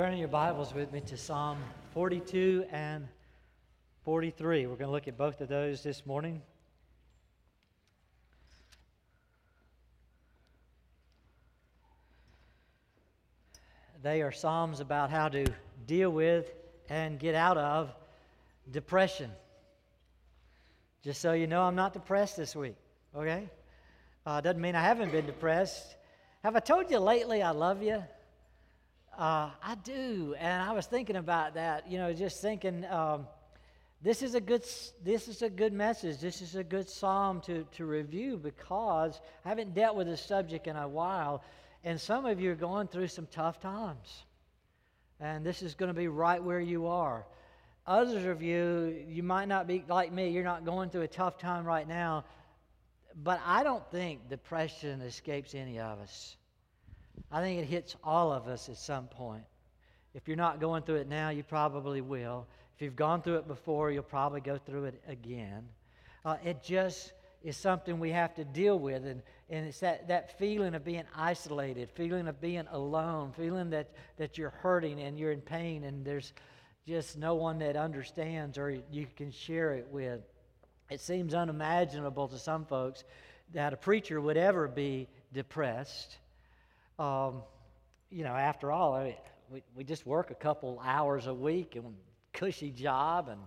Turning your Bibles with me to Psalm 42 and 43. We're going to look at both of those this morning. They are Psalms about how to deal with and get out of depression. Just so you know, I'm not depressed this week, okay? Uh, doesn't mean I haven't been depressed. Have I told you lately I love you? Uh, I do, and I was thinking about that. You know, just thinking, um, this is a good this is a good message. This is a good psalm to to review because I haven't dealt with this subject in a while, and some of you are going through some tough times, and this is going to be right where you are. Others of you, you might not be like me. You're not going through a tough time right now, but I don't think depression escapes any of us. I think it hits all of us at some point. If you're not going through it now, you probably will. If you've gone through it before, you'll probably go through it again. Uh, it just is something we have to deal with. And, and it's that, that feeling of being isolated, feeling of being alone, feeling that, that you're hurting and you're in pain and there's just no one that understands or you can share it with. It seems unimaginable to some folks that a preacher would ever be depressed. Um, you know, after all, I mean, we, we just work a couple hours a week and cushy job and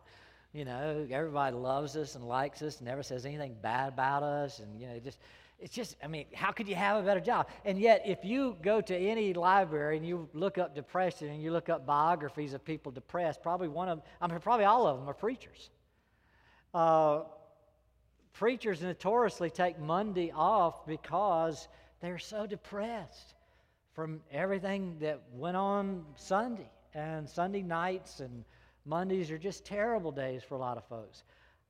you know everybody loves us and likes us and never says anything bad about us and you know just it's just i mean how could you have a better job? And yet if you go to any library and you look up depression and you look up biographies of people depressed probably one of them i mean probably all of them are preachers. Uh, preachers notoriously take monday off because they're so depressed from everything that went on Sunday and Sunday nights and Mondays are just terrible days for a lot of folks.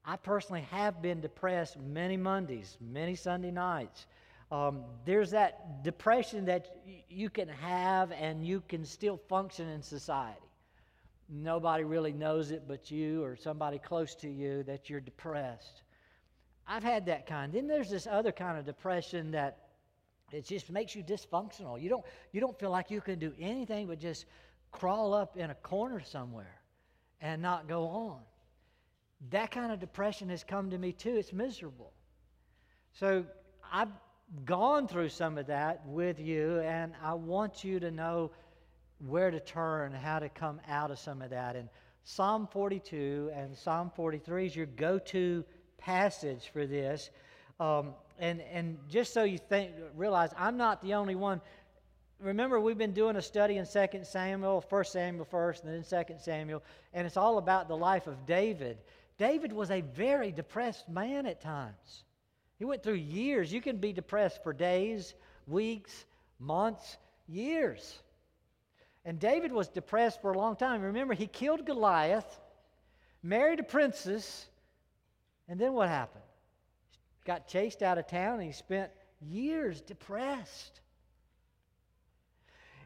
I personally have been depressed many Mondays, many Sunday nights. Um, there's that depression that y- you can have and you can still function in society. Nobody really knows it but you or somebody close to you that you're depressed. I've had that kind. Then there's this other kind of depression that it just makes you dysfunctional. You don't, you don't feel like you can do anything but just crawl up in a corner somewhere and not go on. That kind of depression has come to me too. It's miserable. So I've gone through some of that with you, and I want you to know where to turn, how to come out of some of that. And Psalm 42 and Psalm 43 is your go to passage for this. Um, and, and just so you think, realize I'm not the only one. Remember, we've been doing a study in 2 Samuel, 1 Samuel first, and then 2 Samuel, and it's all about the life of David. David was a very depressed man at times. He went through years. You can be depressed for days, weeks, months, years. And David was depressed for a long time. Remember, he killed Goliath, married a princess, and then what happened? Got chased out of town and he spent years depressed.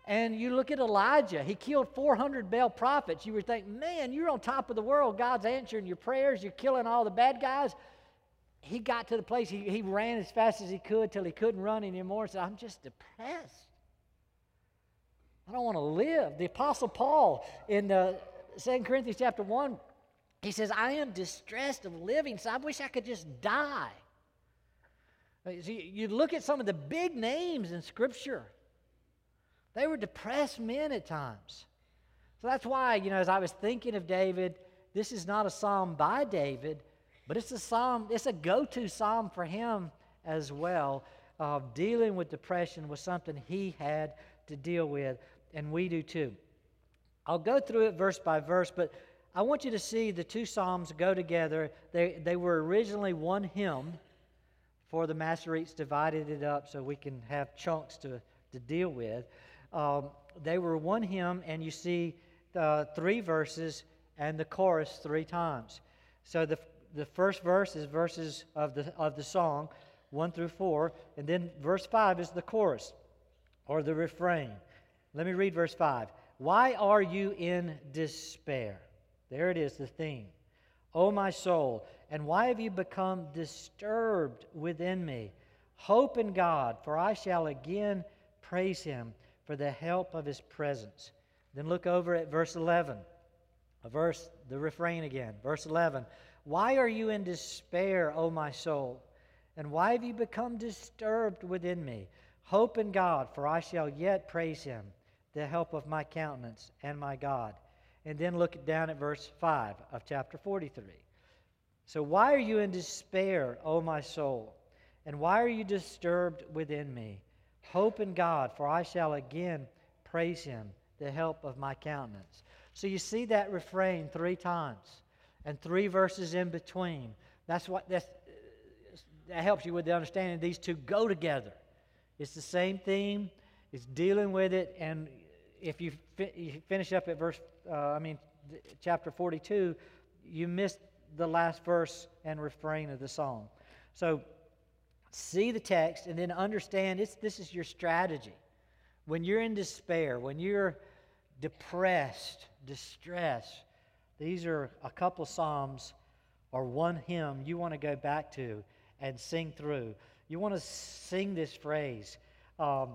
And you look at Elijah, he killed 400 Baal prophets. You would think, man, you're on top of the world. God's answering your prayers. You're killing all the bad guys. He got to the place, he, he ran as fast as he could till he couldn't run anymore and said, I'm just depressed. I don't want to live. The Apostle Paul in uh, the 2 Corinthians chapter 1, he says, I am distressed of living, so I wish I could just die. See, you look at some of the big names in Scripture, they were depressed men at times. So that's why, you know, as I was thinking of David, this is not a psalm by David, but it's a psalm, it's a go to psalm for him as well. Uh, dealing with depression was something he had to deal with, and we do too. I'll go through it verse by verse, but I want you to see the two psalms go together. They, they were originally one hymn for the Masoretes divided it up so we can have chunks to, to deal with. Um, they were one hymn, and you see uh, three verses and the chorus three times. So the, the first verse is verses of the, of the song, 1 through 4, and then verse 5 is the chorus or the refrain. Let me read verse 5. Why are you in despair? There it is, the theme. O my soul, and why have you become disturbed within me? Hope in God, for I shall again praise him for the help of his presence. Then look over at verse 11. A verse, the refrain again. Verse 11. Why are you in despair, O my soul? And why have you become disturbed within me? Hope in God, for I shall yet praise him, the help of my countenance and my God. And then look down at verse 5 of chapter 43. So, why are you in despair, O my soul? And why are you disturbed within me? Hope in God, for I shall again praise him, the help of my countenance. So you see that refrain three times and three verses in between. That's what that's, that helps you with the understanding these two go together. It's the same theme. It's dealing with it, and if you, fi- you finish up at verse, uh, I mean, chapter 42, you missed the last verse and refrain of the song. So see the text and then understand it's, this is your strategy. When you're in despair, when you're depressed, distressed, these are a couple of psalms or one hymn you want to go back to and sing through. You want to sing this phrase. Um,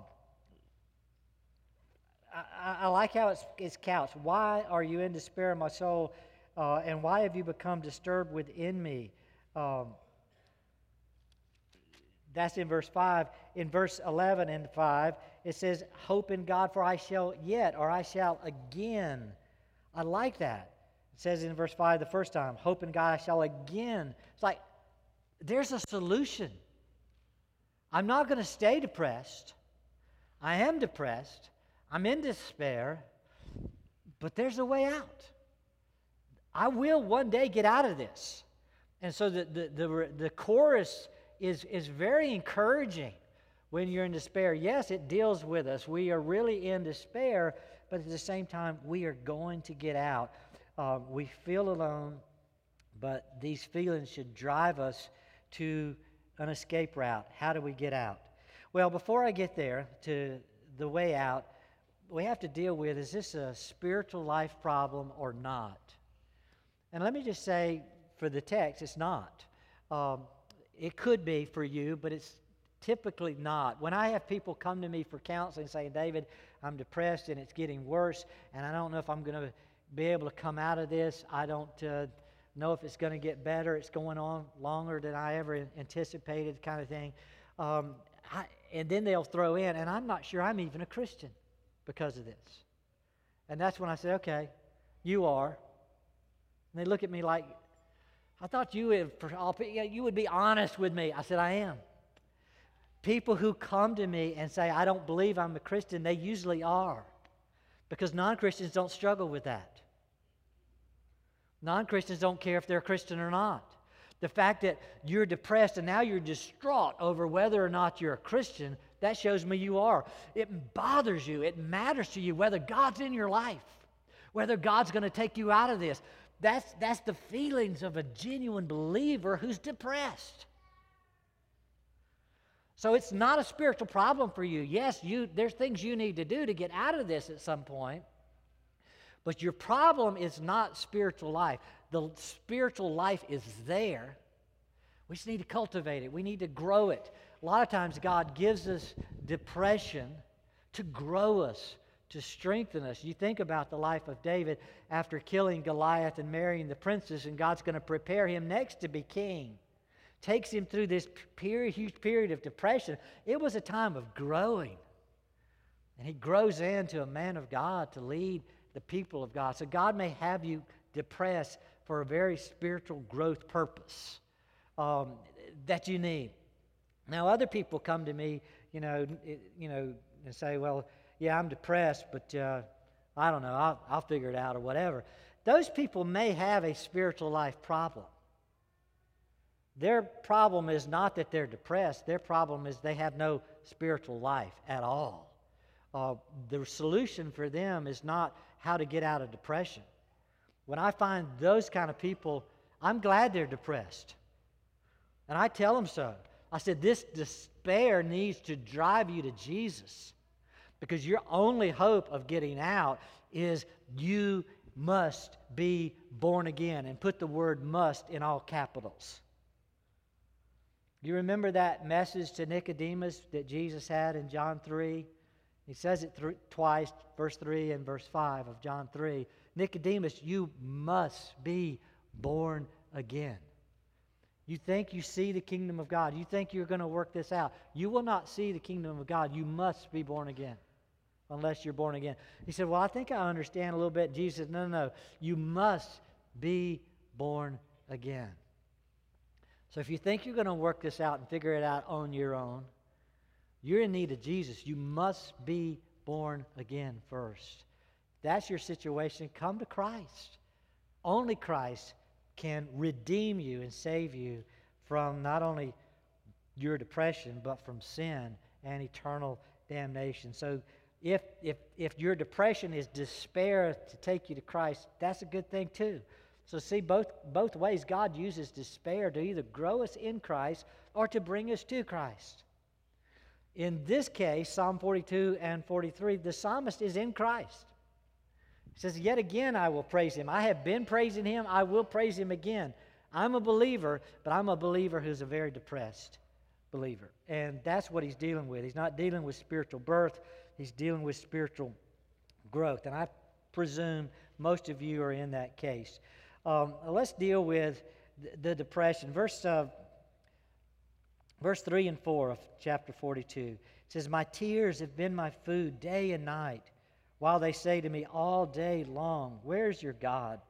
I, I, like how it's, it's couched. Why are you in despair, my soul? Uh, and why have you become disturbed within me? Um, that's in verse 5. In verse 11 and 5, it says, Hope in God, for I shall yet, or I shall again. I like that. It says in verse 5 the first time, Hope in God, I shall again. It's like, there's a solution. I'm not going to stay depressed. I am depressed. I'm in despair. But there's a way out. I will one day get out of this. And so the, the, the, the chorus is, is very encouraging when you're in despair. Yes, it deals with us. We are really in despair, but at the same time, we are going to get out. Uh, we feel alone, but these feelings should drive us to an escape route. How do we get out? Well, before I get there to the way out, we have to deal with is this a spiritual life problem or not? And let me just say, for the text, it's not. Um, it could be for you, but it's typically not. When I have people come to me for counseling saying, David, I'm depressed and it's getting worse, and I don't know if I'm going to be able to come out of this, I don't uh, know if it's going to get better, it's going on longer than I ever anticipated, kind of thing. Um, I, and then they'll throw in, and I'm not sure I'm even a Christian because of this. And that's when I say, okay, you are. And they look at me like, I thought you would, you would be honest with me. I said, I am. People who come to me and say, I don't believe I'm a Christian, they usually are. Because non Christians don't struggle with that. Non Christians don't care if they're a Christian or not. The fact that you're depressed and now you're distraught over whether or not you're a Christian, that shows me you are. It bothers you, it matters to you whether God's in your life, whether God's going to take you out of this. That's, that's the feelings of a genuine believer who's depressed. So it's not a spiritual problem for you. Yes, you, there's things you need to do to get out of this at some point. But your problem is not spiritual life. The spiritual life is there. We just need to cultivate it. We need to grow it. A lot of times, God gives us depression to grow us, to strengthen us. You think about the life of David after killing Goliath and marrying the princess, and God's going to prepare him next to be king. Takes him through this period, huge period of depression. It was a time of growing. And he grows into a man of God to lead the people of God. So God may have you depressed for a very spiritual growth purpose um, that you need. Now, other people come to me, you know, you know, and say, "Well, yeah, I'm depressed, but uh, I don't know, I'll, I'll figure it out or whatever. Those people may have a spiritual life problem. Their problem is not that they're depressed, their problem is they have no spiritual life at all. Uh, the solution for them is not how to get out of depression. When I find those kind of people, I'm glad they're depressed. And I tell them so. I said, This despair needs to drive you to Jesus. Because your only hope of getting out is you must be born again. And put the word must in all capitals. You remember that message to Nicodemus that Jesus had in John 3? He says it th- twice, verse 3 and verse 5 of John 3. Nicodemus, you must be born again. You think you see the kingdom of God. You think you're going to work this out. You will not see the kingdom of God. You must be born again unless you're born again. He said, Well, I think I understand a little bit. Jesus said, No, no, no. You must be born again. So if you think you're going to work this out and figure it out on your own, you're in need of Jesus. You must be born again first. That's your situation. Come to Christ. Only Christ can redeem you and save you from not only your depression, but from sin and eternal damnation. So if, if, if your depression is despair to take you to Christ, that's a good thing too. So, see, both, both ways God uses despair to either grow us in Christ or to bring us to Christ. In this case, Psalm 42 and 43, the psalmist is in Christ. He says, Yet again I will praise him. I have been praising him, I will praise him again. I'm a believer, but I'm a believer who's a very depressed believer. And that's what he's dealing with. He's not dealing with spiritual birth, he's dealing with spiritual growth. And I presume most of you are in that case. Um, let's deal with the depression. Verse, uh, verse 3 and 4 of chapter 42 it says, My tears have been my food day and night, while they say to me all day long, Where's your God?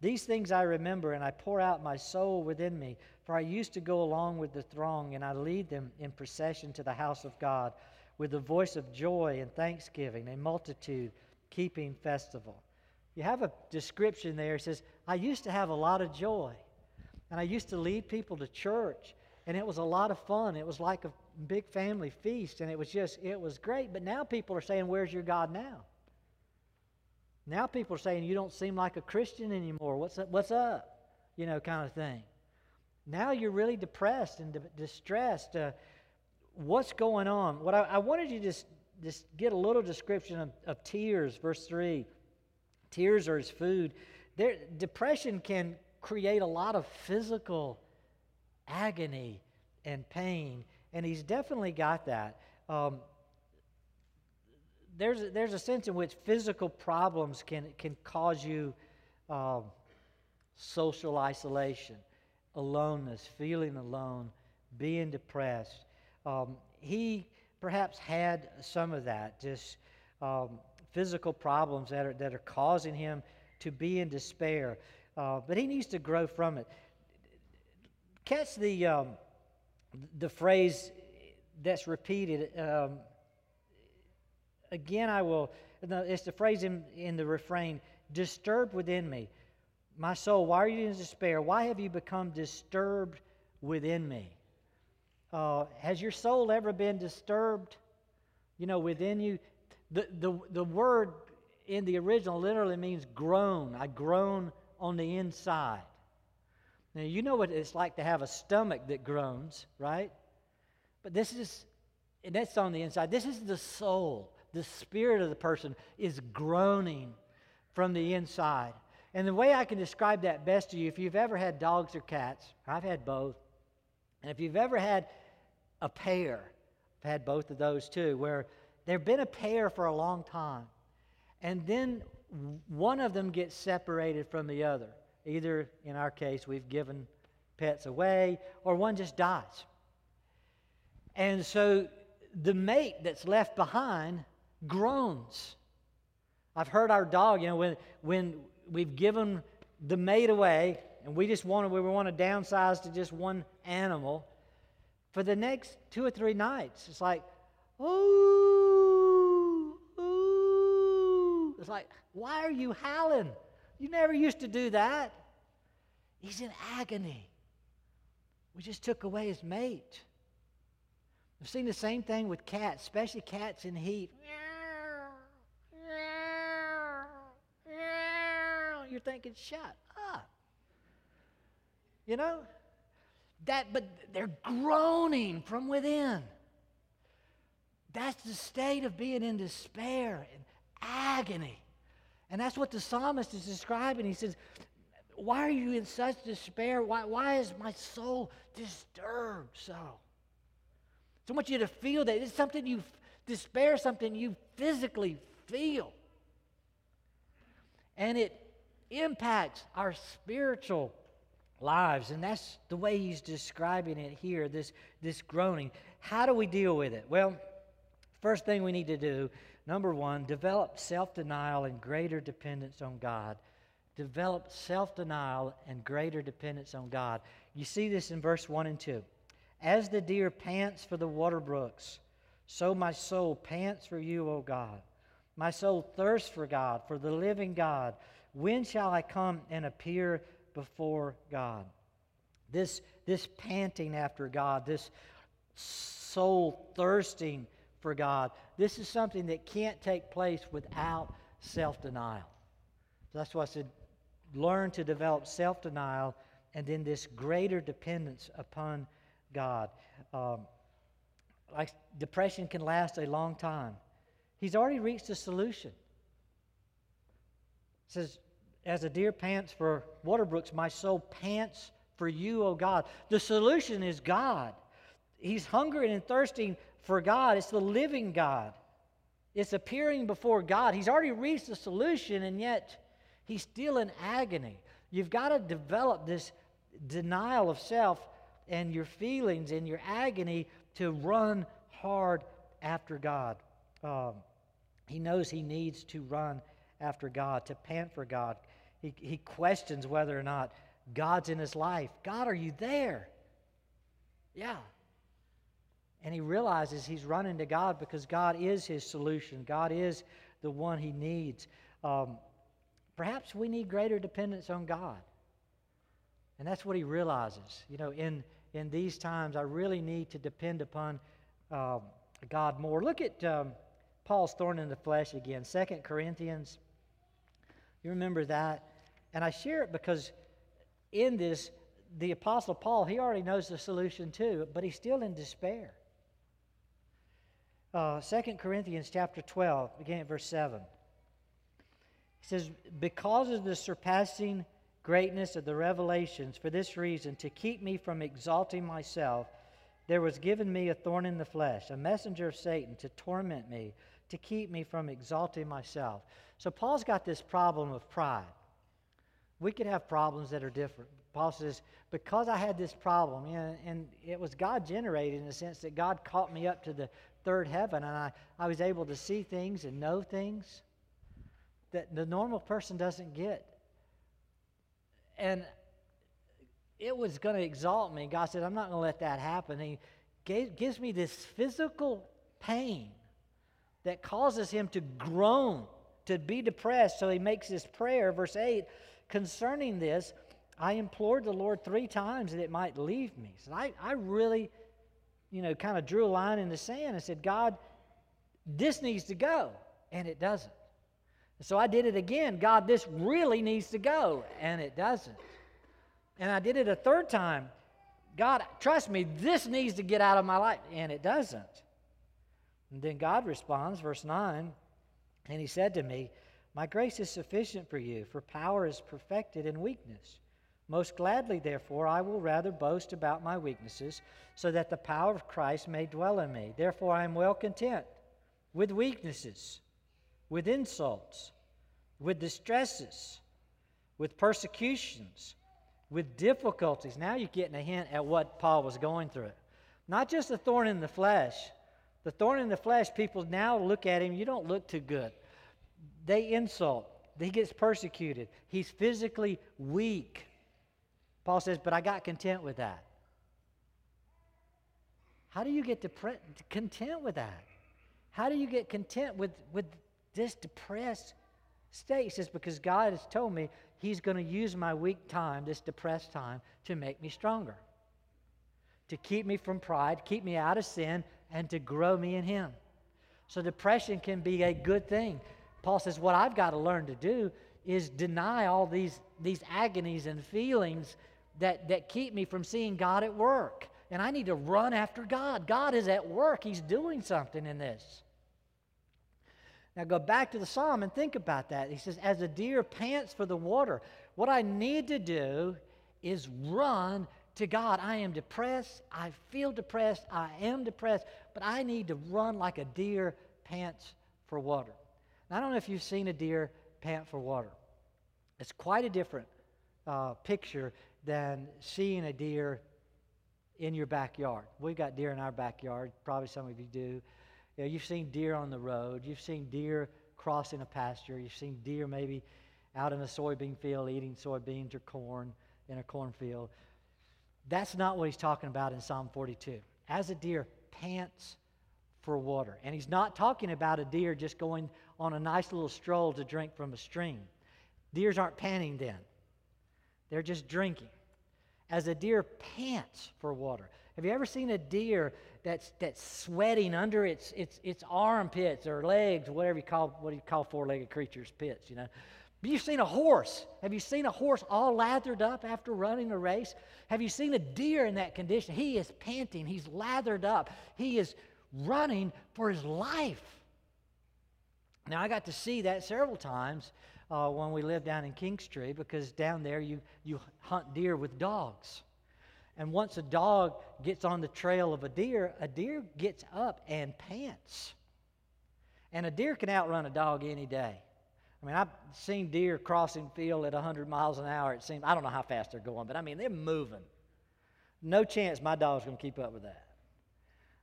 These things I remember, and I pour out my soul within me. For I used to go along with the throng, and I lead them in procession to the house of God with the voice of joy and thanksgiving, a multitude keeping festival. You have a description there. It says, I used to have a lot of joy. And I used to lead people to church. And it was a lot of fun. It was like a big family feast. And it was just, it was great. But now people are saying, Where's your God now? Now people are saying, You don't seem like a Christian anymore. What's up? What's up? You know, kind of thing. Now you're really depressed and distressed. Uh, what's going on? What I, I wanted you to just, just get a little description of, of tears, verse 3. Tears are his food. There, depression can create a lot of physical agony and pain, and he's definitely got that. Um, there's, there's a sense in which physical problems can, can cause you um, social isolation, aloneness, feeling alone, being depressed. Um, he perhaps had some of that, just um, physical problems that are, that are causing him to be in despair. Uh, but he needs to grow from it. Catch the, um, the phrase that's repeated. Um, again, I will, it's the phrase in, in the refrain disturbed within me. My soul, why are you in despair? Why have you become disturbed within me? Uh, has your soul ever been disturbed, you know, within you? The, the, the word in the original literally means groan. I groan on the inside. Now, you know what it's like to have a stomach that groans, right? But this is, and that's on the inside. This is the soul. The spirit of the person is groaning from the inside. And the way I can describe that best to you, if you've ever had dogs or cats, I've had both, and if you've ever had a pair, I've had both of those too, where They've been a pair for a long time. And then one of them gets separated from the other. Either, in our case, we've given pets away, or one just dies. And so the mate that's left behind groans. I've heard our dog, you know, when, when we've given the mate away and we just want to, we want to downsize to just one animal, for the next two or three nights, it's like, ooh, ooh. It's like, why are you howling? You never used to do that. He's in agony. We just took away his mate. I've seen the same thing with cats, especially cats in heat. You're thinking, shut. You know? That but they're groaning from within. That's the state of being in despair and agony. And that's what the psalmist is describing. He says, Why are you in such despair? Why, why is my soul disturbed so? So I want you to feel that it's something you Despair something you physically feel. And it impacts our spiritual lives. And that's the way he's describing it here this, this groaning. How do we deal with it? Well, first thing we need to do, number one, develop self denial and greater dependence on God. Develop self denial and greater dependence on God. You see this in verse 1 and 2. As the deer pants for the water brooks, so my soul pants for you, O God. My soul thirsts for God, for the living God. When shall I come and appear before God? This, this panting after God, this soul thirsting for God, this is something that can't take place without self denial. That's why I said learn to develop self denial and then this greater dependence upon God. Um, like depression can last a long time. He's already reached a solution. Says, As a deer pants for water brooks, my soul pants for you, O God. The solution is God. He's hungering and thirsting for God. It's the living God. It's appearing before God. He's already reached the solution, and yet he's still in agony. You've got to develop this denial of self and your feelings and your agony to run hard after God. Um, he knows he needs to run after God, to pant for God. He, he questions whether or not God's in his life. God, are you there? Yeah. And he realizes he's running to God because God is his solution. God is the one he needs. Um, perhaps we need greater dependence on God. And that's what he realizes. You know, in, in these times, I really need to depend upon um, God more. Look at um, Paul's thorn in the flesh again, Second Corinthians. You remember that? And I share it because in this, the Apostle Paul, he already knows the solution too, but he's still in despair. Uh, 2 Corinthians chapter 12, beginning at verse 7. He says, Because of the surpassing greatness of the revelations, for this reason, to keep me from exalting myself, there was given me a thorn in the flesh, a messenger of Satan to torment me, to keep me from exalting myself. So Paul's got this problem of pride. We could have problems that are different. Paul says, because I had this problem, and, and it was God generated in the sense that God caught me up to the third heaven, and I, I was able to see things and know things that the normal person doesn't get. And it was going to exalt me. God said, I'm not going to let that happen. He gave, gives me this physical pain that causes him to groan, to be depressed. So he makes this prayer, verse 8 concerning this. I implored the Lord three times that it might leave me. So I, I really, you know, kind of drew a line in the sand and said, God, this needs to go. And it doesn't. So I did it again. God, this really needs to go. And it doesn't. And I did it a third time. God, trust me, this needs to get out of my life. And it doesn't. And then God responds, verse 9, and He said to me, My grace is sufficient for you, for power is perfected in weakness. Most gladly, therefore, I will rather boast about my weaknesses, so that the power of Christ may dwell in me. Therefore, I am well content with weaknesses, with insults, with distresses, with persecutions with difficulties. Now you're getting a hint at what Paul was going through. Not just the thorn in the flesh. The thorn in the flesh, people now look at him, you don't look too good. They insult. He gets persecuted. He's physically weak. Paul says, But I got content with that. How do you get depre- content with that? How do you get content with, with this depressed state? He says, Because God has told me He's going to use my weak time, this depressed time, to make me stronger, to keep me from pride, keep me out of sin, and to grow me in Him. So depression can be a good thing. Paul says, What I've got to learn to do is deny all these, these agonies and feelings that, that keep me from seeing God at work. And I need to run after God. God is at work, He's doing something in this. Now go back to the psalm and think about that. He says, As a deer pants for the water, what I need to do is run to God. I am depressed. I feel depressed. I am depressed, but I need to run like a deer pants for water. Now, I don't know if you've seen a deer pant for water. It's quite a different uh, picture than seeing a deer in your backyard. We've got deer in our backyard. Probably some of you do. You know, you've seen deer on the road. You've seen deer crossing a pasture. You've seen deer maybe out in a soybean field eating soybeans or corn in a cornfield. That's not what he's talking about in Psalm 42. As a deer pants for water. And he's not talking about a deer just going on a nice little stroll to drink from a stream. Deers aren't panting then, they're just drinking. As a deer pants for water. Have you ever seen a deer that's, that's sweating under its, its, its armpits or legs, whatever you call, what do you call four-legged creatures, pits, you know? You've seen a horse. Have you seen a horse all lathered up after running a race? Have you seen a deer in that condition? He is panting. He's lathered up. He is running for his life. Now, I got to see that several times uh, when we lived down in Kingstree because down there you, you hunt deer with dogs. And once a dog gets on the trail of a deer, a deer gets up and pants. And a deer can outrun a dog any day. I mean, I've seen deer crossing field at 100 miles an hour. It seems, I don't know how fast they're going, but I mean, they're moving. No chance my dog's going to keep up with that.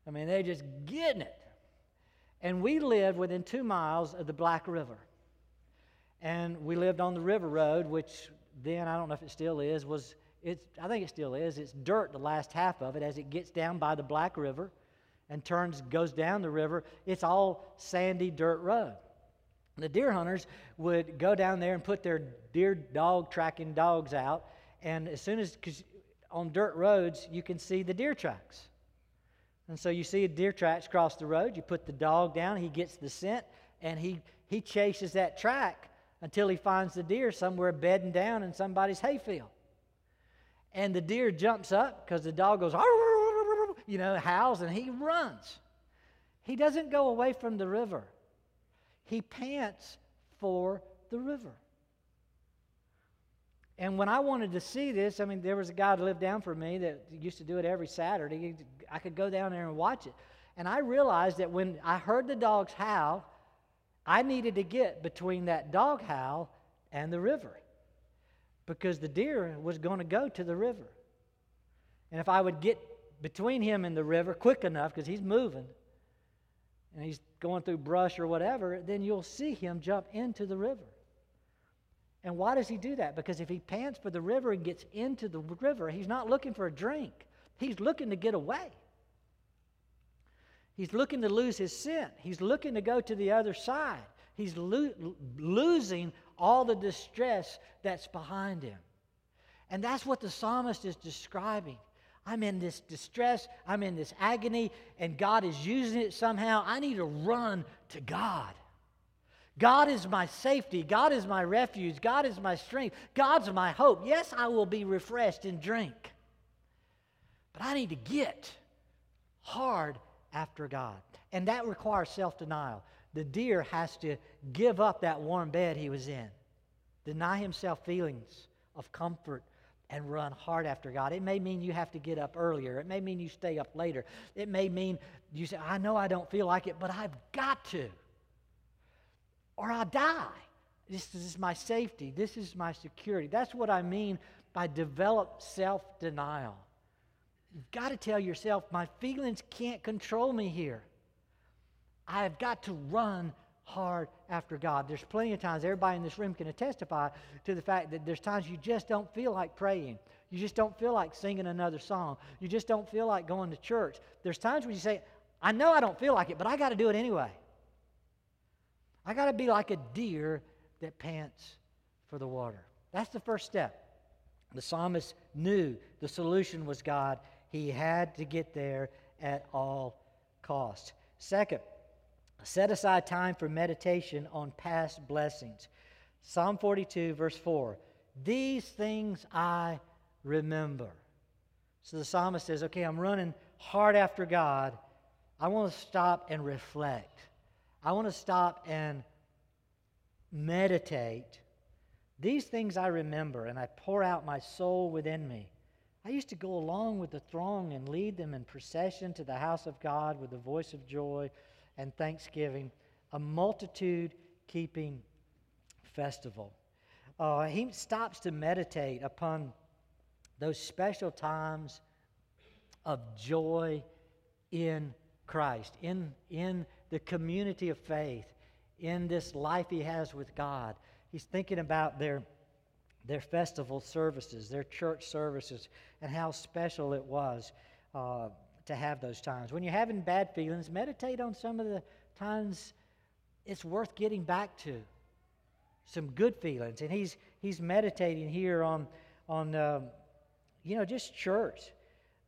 I mean, they're just getting it. And we lived within two miles of the Black River. And we lived on the river road, which then, I don't know if it still is, was, it's, I think it still is. It's dirt the last half of it as it gets down by the Black River and turns, goes down the river. It's all sandy dirt road. The deer hunters would go down there and put their deer dog tracking dogs out. And as soon as, because on dirt roads, you can see the deer tracks. And so you see a deer tracks cross the road, you put the dog down, he gets the scent, and he, he chases that track until he finds the deer somewhere bedding down in somebody's hayfield. And the deer jumps up because the dog goes, you know, howls, and he runs. He doesn't go away from the river, he pants for the river. And when I wanted to see this, I mean, there was a guy that lived down for me that used to do it every Saturday. I could go down there and watch it. And I realized that when I heard the dogs howl, I needed to get between that dog howl and the river because the deer was going to go to the river. And if I would get between him and the river quick enough, because he's moving and he's going through brush or whatever, then you'll see him jump into the river. And why does he do that? Because if he pants for the river and gets into the river, he's not looking for a drink, he's looking to get away. He's looking to lose his scent. He's looking to go to the other side. He's lo- losing all the distress that's behind him. And that's what the psalmist is describing. I'm in this distress, I'm in this agony, and God is using it somehow. I need to run to God. God is my safety. God is my refuge. God is my strength. God's my hope. Yes, I will be refreshed and drink. But I need to get hard after God. And that requires self denial. The deer has to give up that warm bed he was in, deny himself feelings of comfort, and run hard after God. It may mean you have to get up earlier. It may mean you stay up later. It may mean you say, I know I don't feel like it, but I've got to or I'll die. This is my safety. This is my security. That's what I mean by develop self denial. You've got to tell yourself, my feelings can't control me here. I've got to run hard after God. There's plenty of times, everybody in this room can testify to the fact that there's times you just don't feel like praying. You just don't feel like singing another song. You just don't feel like going to church. There's times when you say, I know I don't feel like it, but I got to do it anyway. I got to be like a deer that pants for the water. That's the first step. The psalmist knew the solution was God. He had to get there at all costs. Second, set aside time for meditation on past blessings. Psalm 42, verse 4. These things I remember. So the psalmist says, Okay, I'm running hard after God. I want to stop and reflect. I want to stop and meditate. These things I remember, and I pour out my soul within me. I used to go along with the throng and lead them in procession to the house of God with the voice of joy and thanksgiving, a multitude keeping festival. Uh, he stops to meditate upon those special times of joy in Christ, in, in the community of faith, in this life he has with God. He's thinking about their, their festival services, their church services, and how special it was uh, to have those times. When you're having bad feelings, meditate on some of the times it's worth getting back to. Some good feelings. And he's, he's meditating here on, on um, you know, just church.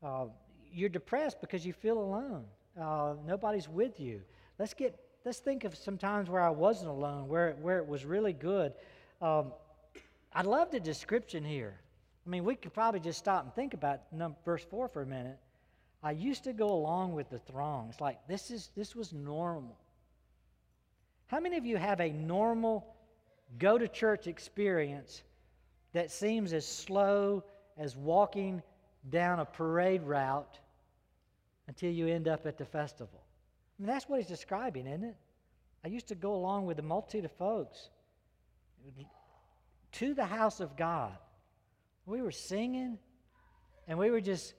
Uh, you're depressed because you feel alone. Uh, nobody's with you. Let's get let's think of some times where I wasn't alone, where where it was really good. Um, I love the description here. I mean, we could probably just stop and think about number, verse four for a minute. I used to go along with the throng. It's like this is this was normal. How many of you have a normal go to church experience that seems as slow as walking down a parade route until you end up at the festival. I mean, that's what he's describing, isn't it? I used to go along with a multitude of folks to the house of God. We were singing and we were just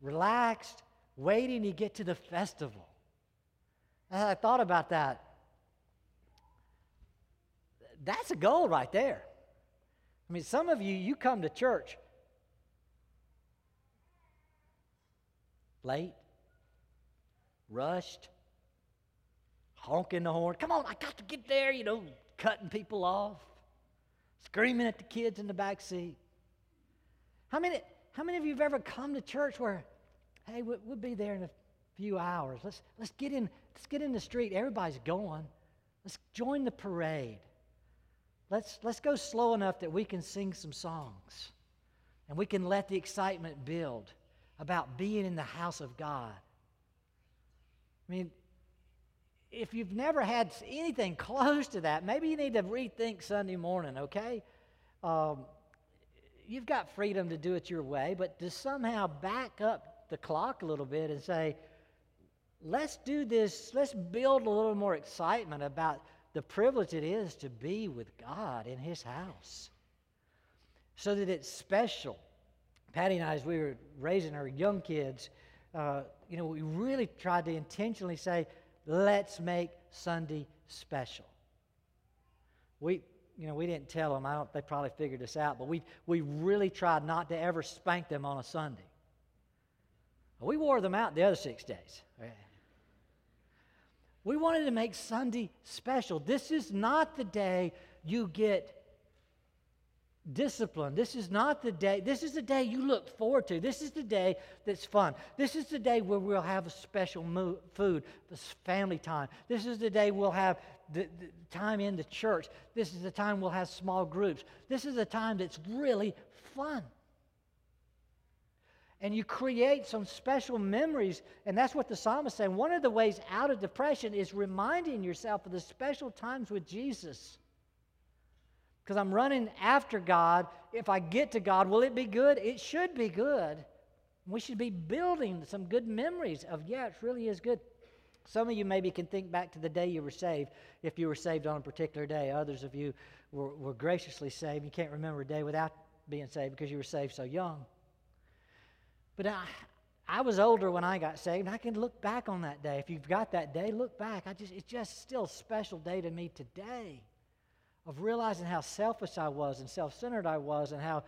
relaxed, waiting to get to the festival. And I thought about that. That's a goal right there. I mean, some of you, you come to church late, rushed, honking the horn. Come on, I got to get there, you know, cutting people off, screaming at the kids in the back seat. How many, how many of you have ever come to church where, hey, we'll, we'll be there in a few hours. Let's, let's, get in, let's get in the street. Everybody's going. Let's join the parade. Let's, let's go slow enough that we can sing some songs and we can let the excitement build about being in the house of God. I mean, if you've never had anything close to that, maybe you need to rethink Sunday morning, okay? Um, you've got freedom to do it your way, but to somehow back up the clock a little bit and say, let's do this, let's build a little more excitement about the privilege it is to be with God in His house. So that it's special. Patty and I, as we were raising our young kids, uh, you know, we really tried to intentionally say, let's make Sunday special. We, you know, we didn't tell them. I don't. They probably figured this out, but we we really tried not to ever spank them on a Sunday. We wore them out the other six days. We wanted to make Sunday special. This is not the day you get discipline. This is not the day, this is the day you look forward to. This is the day that's fun. This is the day where we'll have a special mo- food, family time. This is the day we'll have the, the time in the church. This is the time we'll have small groups. This is a time that's really fun. And you create some special memories, and that's what the psalmist is saying. One of the ways out of depression is reminding yourself of the special times with Jesus because I'm running after God. If I get to God, will it be good? It should be good. We should be building some good memories of, yeah, it really is good. Some of you maybe can think back to the day you were saved, if you were saved on a particular day. Others of you were, were graciously saved. You can't remember a day without being saved because you were saved so young. But I, I was older when I got saved. I can look back on that day. If you've got that day, look back. I just, it's just still a special day to me today of realizing how selfish I was and self centered I was and how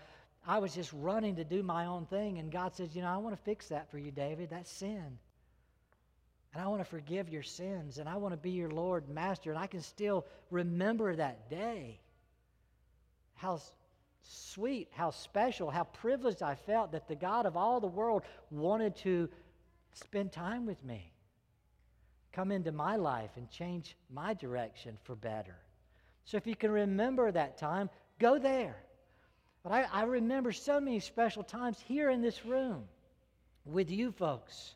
I was just running to do my own thing. And God says, You know, I want to fix that for you, David. That's sin. And I want to forgive your sins. And I want to be your Lord, Master. And I can still remember that day. How sweet, how special, how privileged I felt that the God of all the world wanted to spend time with me, come into my life, and change my direction for better. So if you can remember that time, go there. But I, I remember so many special times here in this room with you folks.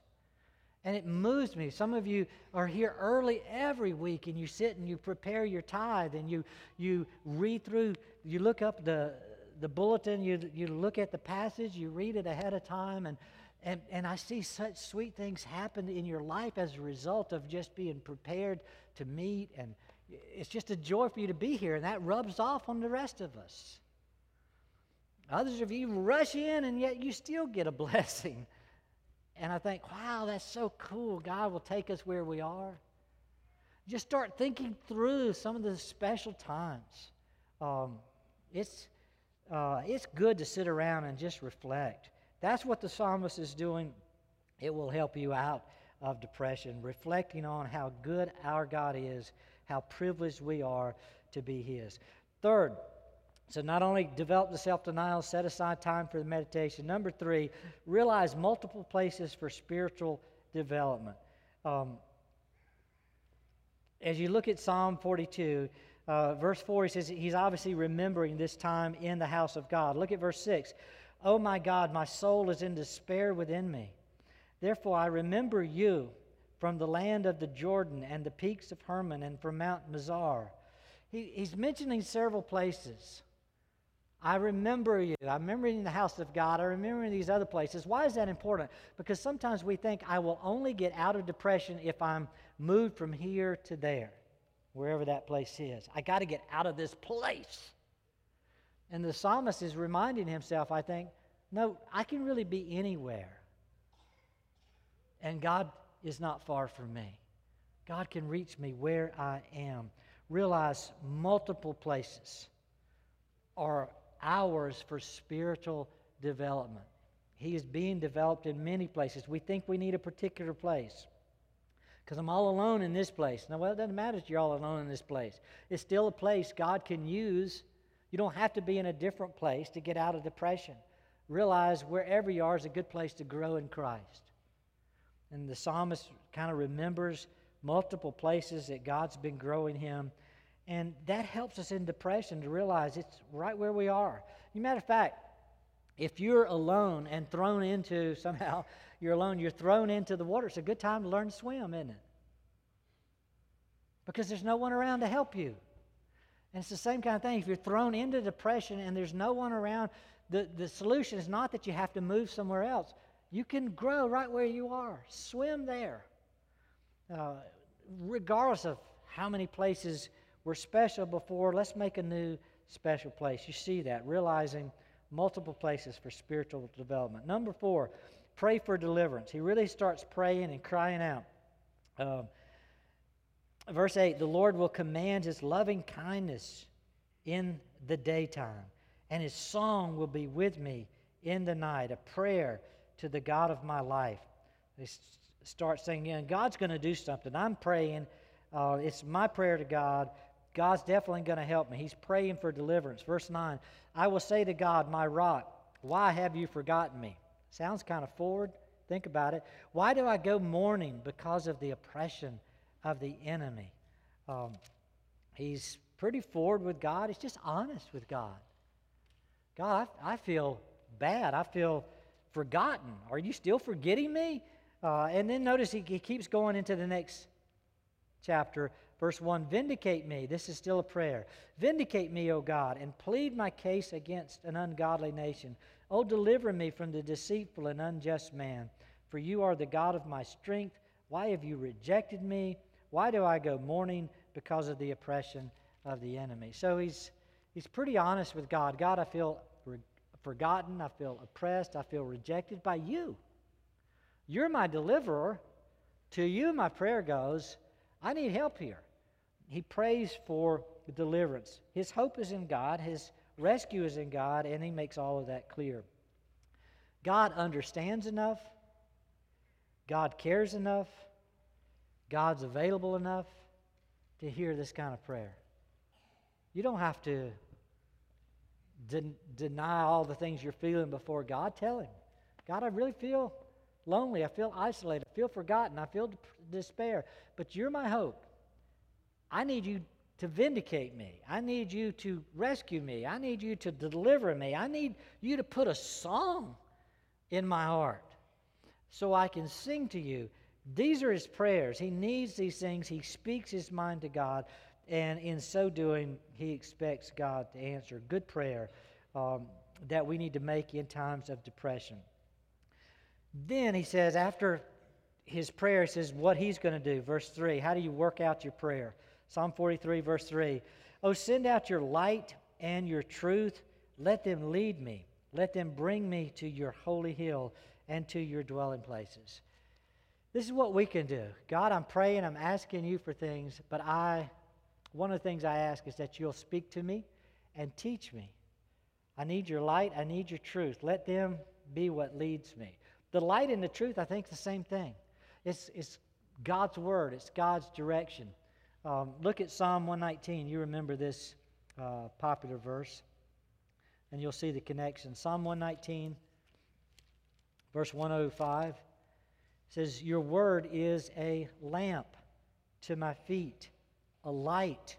And it moves me. Some of you are here early every week and you sit and you prepare your tithe and you, you read through, you look up the, the bulletin, you, you look at the passage, you read it ahead of time, and, And, and I see such sweet things happen in your life as a result of just being prepared to meet. And it's just a joy for you to be here, and that rubs off on the rest of us. Others of you rush in, and yet you still get a blessing. And I think, wow, that's so cool. God will take us where we are. Just start thinking through some of the special times. Um, it's, uh, it's good to sit around and just reflect. That's what the psalmist is doing. It will help you out of depression, reflecting on how good our God is, how privileged we are to be His. Third, so not only develop the self denial, set aside time for the meditation. Number three, realize multiple places for spiritual development. Um, as you look at Psalm 42, uh, verse 4, he says he's obviously remembering this time in the house of God. Look at verse 6. Oh my God, my soul is in despair within me. Therefore, I remember you from the land of the Jordan and the peaks of Hermon and from Mount Mizar. He, he's mentioning several places. I remember you. I remember in the house of God. I remember in these other places. Why is that important? Because sometimes we think I will only get out of depression if I'm moved from here to there, wherever that place is. I got to get out of this place. And the psalmist is reminding himself, I think, no, I can really be anywhere. And God is not far from me. God can reach me where I am. Realize multiple places are ours for spiritual development. He is being developed in many places. We think we need a particular place because I'm all alone in this place. Now, well, it doesn't matter if you're all alone in this place. It's still a place God can use. You don't have to be in a different place to get out of depression. Realize wherever you are is a good place to grow in Christ. And the psalmist kind of remembers multiple places that God's been growing him and that helps us in depression to realize it's right where we are. As a matter of fact, if you're alone and thrown into somehow, you're alone, you're thrown into the water, it's a good time to learn to swim, isn't it? Because there's no one around to help you. And it's the same kind of thing. If you're thrown into depression and there's no one around, the, the solution is not that you have to move somewhere else. You can grow right where you are, swim there. Uh, regardless of how many places were special before. Let's make a new special place. You see that, realizing multiple places for spiritual development. Number four, pray for deliverance. He really starts praying and crying out. Um, verse 8 The Lord will command his loving kindness in the daytime, and his song will be with me in the night, a prayer to the God of my life. They start saying, yeah, God's going to do something. I'm praying. Uh, it's my prayer to God God's definitely going to help me. He's praying for deliverance. Verse 9 I will say to God, my rock, why have you forgotten me? Sounds kind of forward. Think about it. Why do I go mourning because of the oppression of the enemy? Um, he's pretty forward with God. He's just honest with God. God, I, I feel bad. I feel forgotten. Are you still forgetting me? Uh, and then notice he, he keeps going into the next chapter. Verse 1 Vindicate me. This is still a prayer. Vindicate me, O God, and plead my case against an ungodly nation. O deliver me from the deceitful and unjust man. For you are the God of my strength. Why have you rejected me? Why do I go mourning because of the oppression of the enemy? So he's, he's pretty honest with God. God, I feel forgotten. I feel oppressed. I feel rejected by you. You're my deliverer. To you, my prayer goes. I need help here he prays for deliverance. His hope is in God, his rescue is in God, and he makes all of that clear. God understands enough, God cares enough, God's available enough to hear this kind of prayer. You don't have to de- deny all the things you're feeling before God. Tell Him, God, I really feel lonely. I feel isolated. I feel forgotten. I feel despair. But you're my hope. I need you to vindicate me. I need you to rescue me. I need you to deliver me. I need you to put a song in my heart so I can sing to you. These are his prayers. He needs these things. He speaks his mind to God, and in so doing, he expects God to answer. Good prayer um, that we need to make in times of depression. Then he says, after his prayer, he says what he's going to do. Verse 3 How do you work out your prayer? Psalm 43, verse 3. Oh, send out your light and your truth. Let them lead me. Let them bring me to your holy hill and to your dwelling places. This is what we can do. God, I'm praying, I'm asking you for things, but I, one of the things I ask is that you'll speak to me and teach me. I need your light, I need your truth. Let them be what leads me. The light and the truth, I think, is the same thing. It's, it's God's word, it's God's direction. Um, look at Psalm 119. You remember this uh, popular verse, and you'll see the connection. Psalm 119, verse 105 says, Your word is a lamp to my feet, a light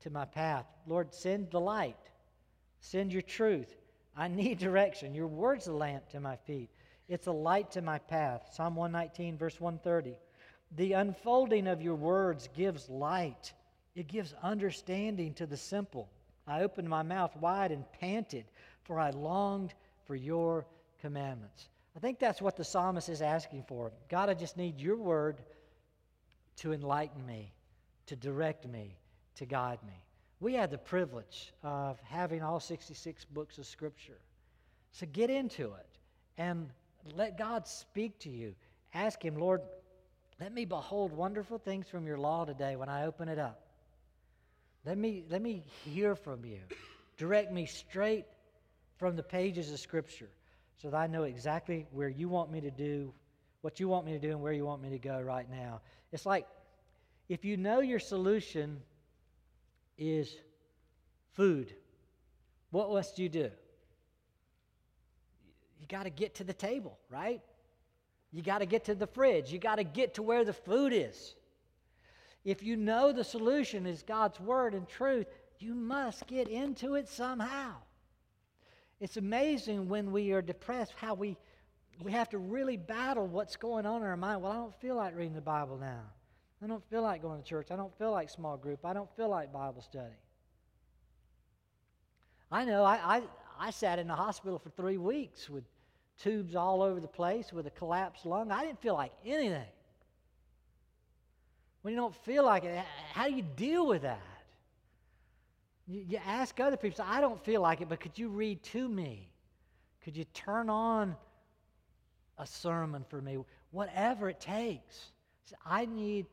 to my path. Lord, send the light, send your truth. I need direction. Your word's a lamp to my feet, it's a light to my path. Psalm 119, verse 130. The unfolding of your words gives light, it gives understanding to the simple. I opened my mouth wide and panted, for I longed for your commandments. I think that's what the psalmist is asking for. God, I just need your word to enlighten me, to direct me, to guide me. We have the privilege of having all 66 books of Scripture. So get into it and let God speak to you. Ask Him, Lord, let me behold wonderful things from your law today when I open it up. Let me, let me hear from you. Direct me straight from the pages of Scripture so that I know exactly where you want me to do, what you want me to do, and where you want me to go right now. It's like if you know your solution is food, what must you do? You got to get to the table, right? You got to get to the fridge. You got to get to where the food is. If you know the solution is God's word and truth, you must get into it somehow. It's amazing when we are depressed how we, we have to really battle what's going on in our mind. Well, I don't feel like reading the Bible now. I don't feel like going to church. I don't feel like small group. I don't feel like Bible study. I know I, I, I sat in the hospital for three weeks with tubes all over the place with a collapsed lung. I didn't feel like anything. When you don't feel like it, how do you deal with that? You, you ask other people, I don't feel like it, but could you read to me? Could you turn on a sermon for me? Whatever it takes. I need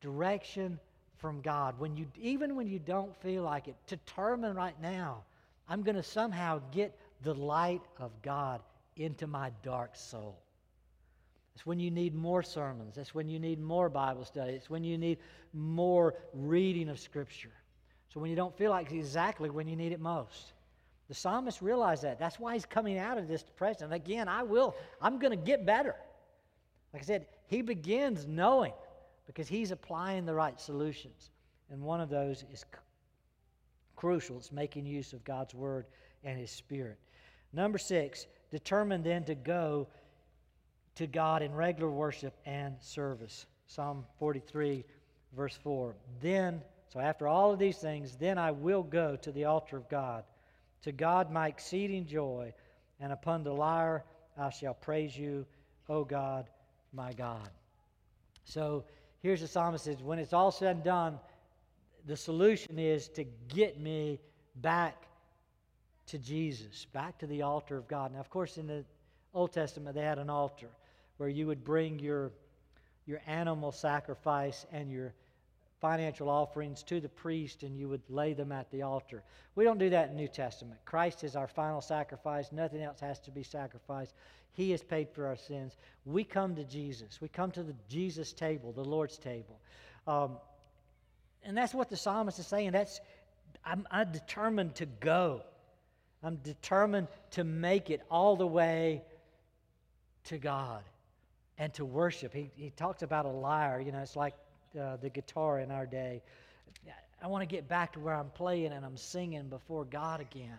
direction from God. When you, even when you don't feel like it, determine right now, I'm going to somehow get the light of God into my dark soul. It's when you need more sermons. It's when you need more Bible study. It's when you need more reading of Scripture. So when you don't feel like exactly when you need it most. The psalmist realized that. That's why he's coming out of this depression. And again, I will, I'm going to get better. Like I said, he begins knowing because he's applying the right solutions. And one of those is c- crucial. It's making use of God's word and his spirit. Number six, determine then to go to God in regular worship and service. Psalm 43, verse 4. Then so after all of these things, then I will go to the altar of God, to God my exceeding joy, and upon the lyre I shall praise you, O God, my God. So here's the psalmist says, when it's all said and done, the solution is to get me back to Jesus, back to the altar of God. Now, of course, in the Old Testament, they had an altar where you would bring your, your animal sacrifice and your financial offerings to the priest and you would lay them at the altar. We don't do that in New Testament. Christ is our final sacrifice. Nothing else has to be sacrificed. He has paid for our sins. We come to Jesus. We come to the Jesus table, the Lord's table. Um, and that's what the psalmist is saying. That's I'm, I'm determined to go. I'm determined to make it all the way to God and to worship. He, he talks about a lyre. You know, it's like uh, the guitar in our day. I want to get back to where I'm playing and I'm singing before God again.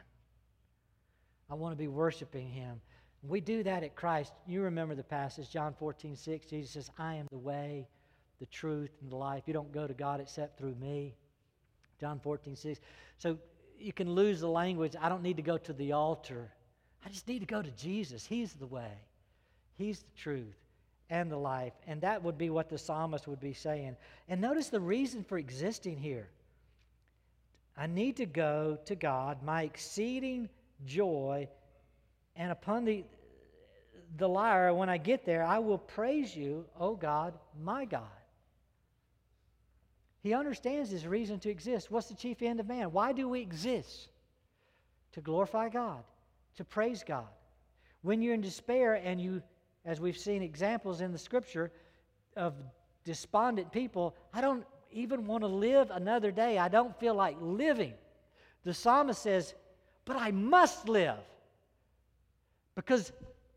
I want to be worshiping Him. We do that at Christ. You remember the passage, John 14, 6. Jesus says, I am the way, the truth, and the life. You don't go to God except through me. John 14, 6. So you can lose the language. I don't need to go to the altar. I just need to go to Jesus. He's the way, He's the truth and the life. And that would be what the psalmist would be saying. And notice the reason for existing here. I need to go to God, my exceeding joy, and upon the, the lyre, when I get there, I will praise you, O God, my God. He understands his reason to exist. What's the chief end of man? Why do we exist? To glorify God, to praise God. When you're in despair and you, as we've seen examples in the scripture of despondent people, I don't even want to live another day. I don't feel like living. The psalmist says, But I must live because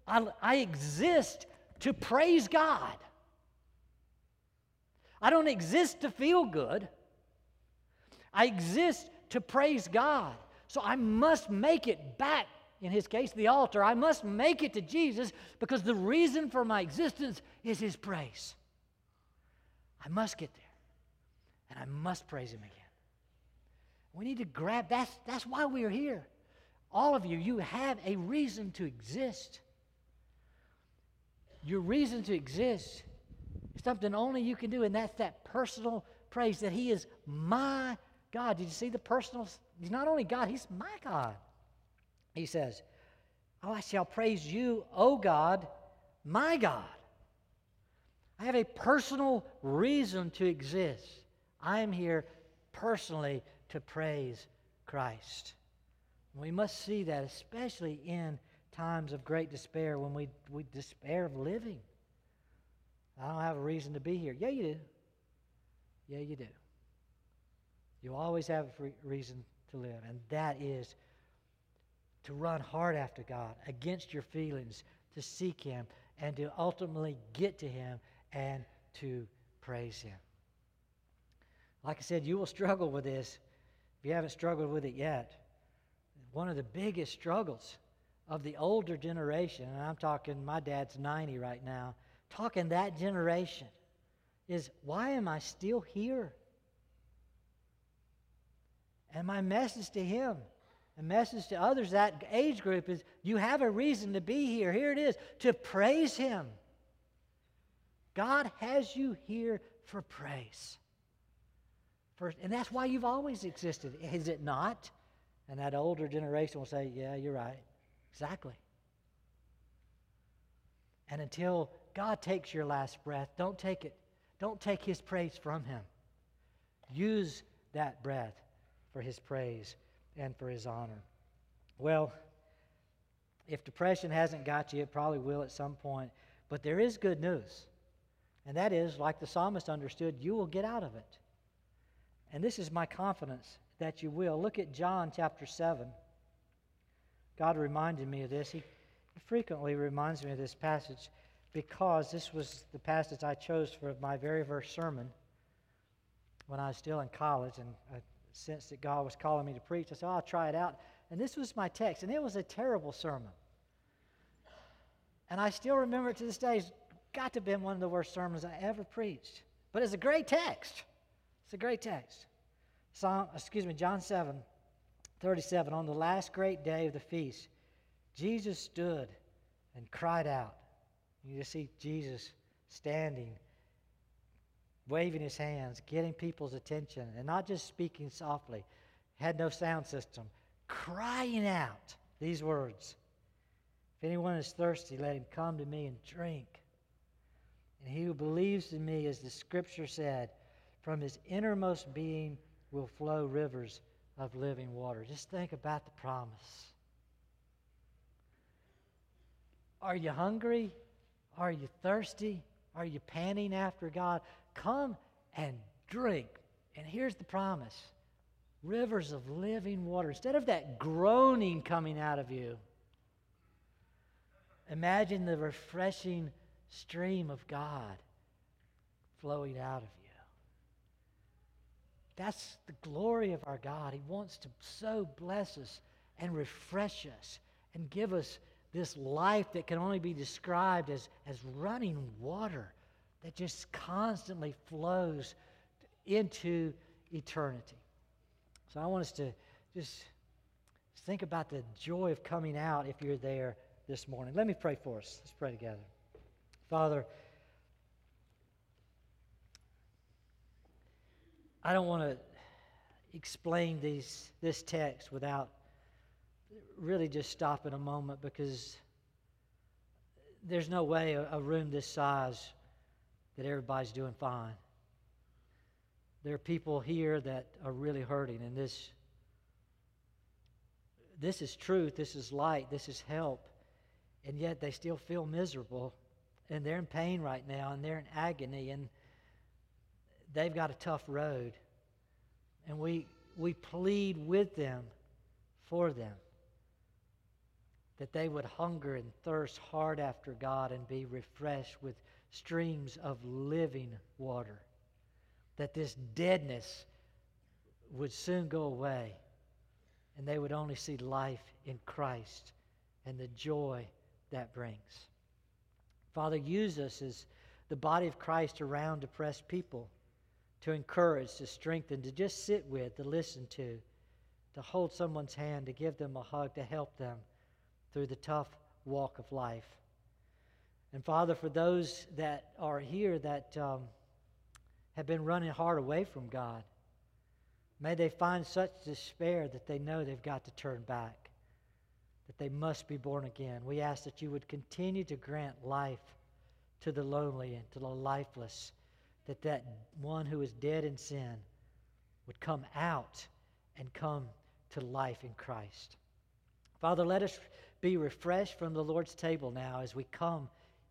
I, I exist to praise God. I don't exist to feel good. I exist to praise God. So I must make it back, in his case, the altar. I must make it to Jesus because the reason for my existence is his praise. I must get there. And I must praise him again. We need to grab that's that's why we are here. All of you, you have a reason to exist. Your reason to exist is something only you can do, and that's that personal praise that He is my God. Did you see the personal? He's not only God, He's my God. He says, Oh, I shall praise you, O God, my God. I have a personal reason to exist. I am here personally to praise Christ. We must see that, especially in times of great despair when we, we despair of living. I don't have a reason to be here. Yeah, you do. Yeah, you do. You always have a reason to live, and that is to run hard after God, against your feelings, to seek Him, and to ultimately get to Him and to praise Him. Like I said, you will struggle with this if you haven't struggled with it yet. One of the biggest struggles of the older generation, and I'm talking, my dad's 90 right now, talking that generation, is why am I still here? And my message to him, a message to others that age group is you have a reason to be here. Here it is to praise him. God has you here for praise. And that's why you've always existed, is it not? And that older generation will say, Yeah, you're right. Exactly. And until God takes your last breath, don't take it. Don't take his praise from him. Use that breath for his praise and for his honor. Well, if depression hasn't got you, it probably will at some point. But there is good news. And that is, like the psalmist understood, you will get out of it. And this is my confidence that you will. Look at John chapter 7. God reminded me of this. He, frequently reminds me of this passage because this was the passage I chose for my very first sermon when I was still in college and I sensed that God was calling me to preach. I said, oh, I'll try it out. And this was my text, and it was a terrible sermon. And I still remember it to this day. It's got to have been one of the worst sermons I ever preached. But it's a great text. It's a great text. Psalm, excuse me, John 7, 37. On the last great day of the feast, Jesus stood and cried out. You just see Jesus standing, waving his hands, getting people's attention, and not just speaking softly, had no sound system, crying out these words If anyone is thirsty, let him come to me and drink. And he who believes in me, as the scripture said, from his innermost being will flow rivers of living water. Just think about the promise. Are you hungry? Are you thirsty? Are you panting after God? Come and drink. And here's the promise rivers of living water. Instead of that groaning coming out of you, imagine the refreshing stream of God flowing out of you. That's the glory of our God. He wants to so bless us and refresh us and give us this life that can only be described as, as running water that just constantly flows into eternity. So I want us to just think about the joy of coming out if you're there this morning. Let me pray for us. Let's pray together. Father, I don't want to explain these, this text without really just stopping a moment because there's no way a, a room this size that everybody's doing fine. There are people here that are really hurting, and this, this is truth, this is light, this is help, and yet they still feel miserable, and they're in pain right now, and they're in agony, and they've got a tough road. And we, we plead with them, for them, that they would hunger and thirst hard after God and be refreshed with streams of living water. That this deadness would soon go away and they would only see life in Christ and the joy that brings. Father, use us as the body of Christ around depressed people to encourage, to strengthen, to just sit with, to listen to, to hold someone's hand, to give them a hug, to help them through the tough walk of life. And Father, for those that are here that um, have been running hard away from God, may they find such despair that they know they've got to turn back, that they must be born again. We ask that you would continue to grant life to the lonely and to the lifeless that that one who is dead in sin would come out and come to life in Christ. Father, let us be refreshed from the Lord's table now as we come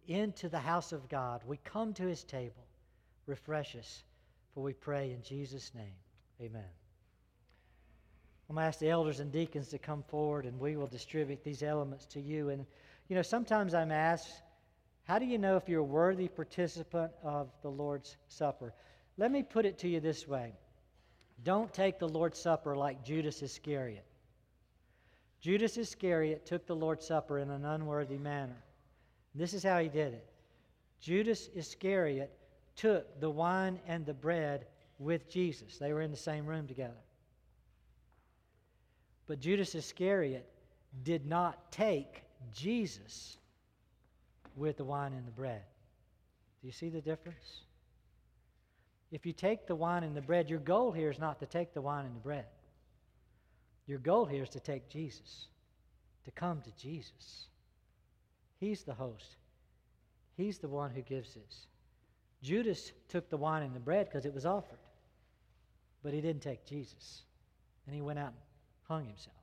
into the house of God. We come to his table. Refresh us, for we pray in Jesus' name. Amen. I'm going to ask the elders and deacons to come forward and we will distribute these elements to you. And, you know, sometimes I'm asked, how do you know if you're a worthy participant of the Lord's Supper? Let me put it to you this way don't take the Lord's Supper like Judas Iscariot. Judas Iscariot took the Lord's Supper in an unworthy manner. This is how he did it Judas Iscariot took the wine and the bread with Jesus, they were in the same room together. But Judas Iscariot did not take Jesus with the wine and the bread. Do you see the difference? If you take the wine and the bread, your goal here is not to take the wine and the bread. Your goal here is to take Jesus, to come to Jesus. He's the host, He's the one who gives this. Judas took the wine and the bread because it was offered, but he didn't take Jesus. And he went out and hung himself.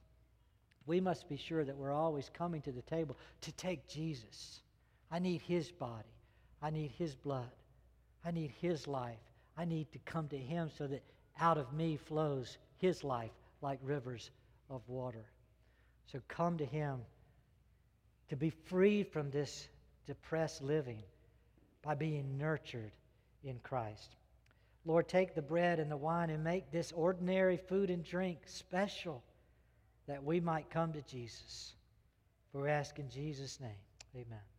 We must be sure that we're always coming to the table to take Jesus I need His body. I need His blood. I need His life. I need to come to Him so that out of me flows His life like rivers of water. So come to Him to be freed from this depressed living by being nurtured in Christ. Lord, take the bread and the wine and make this ordinary food and drink special that we might come to Jesus. For we ask in Jesus' name. Amen.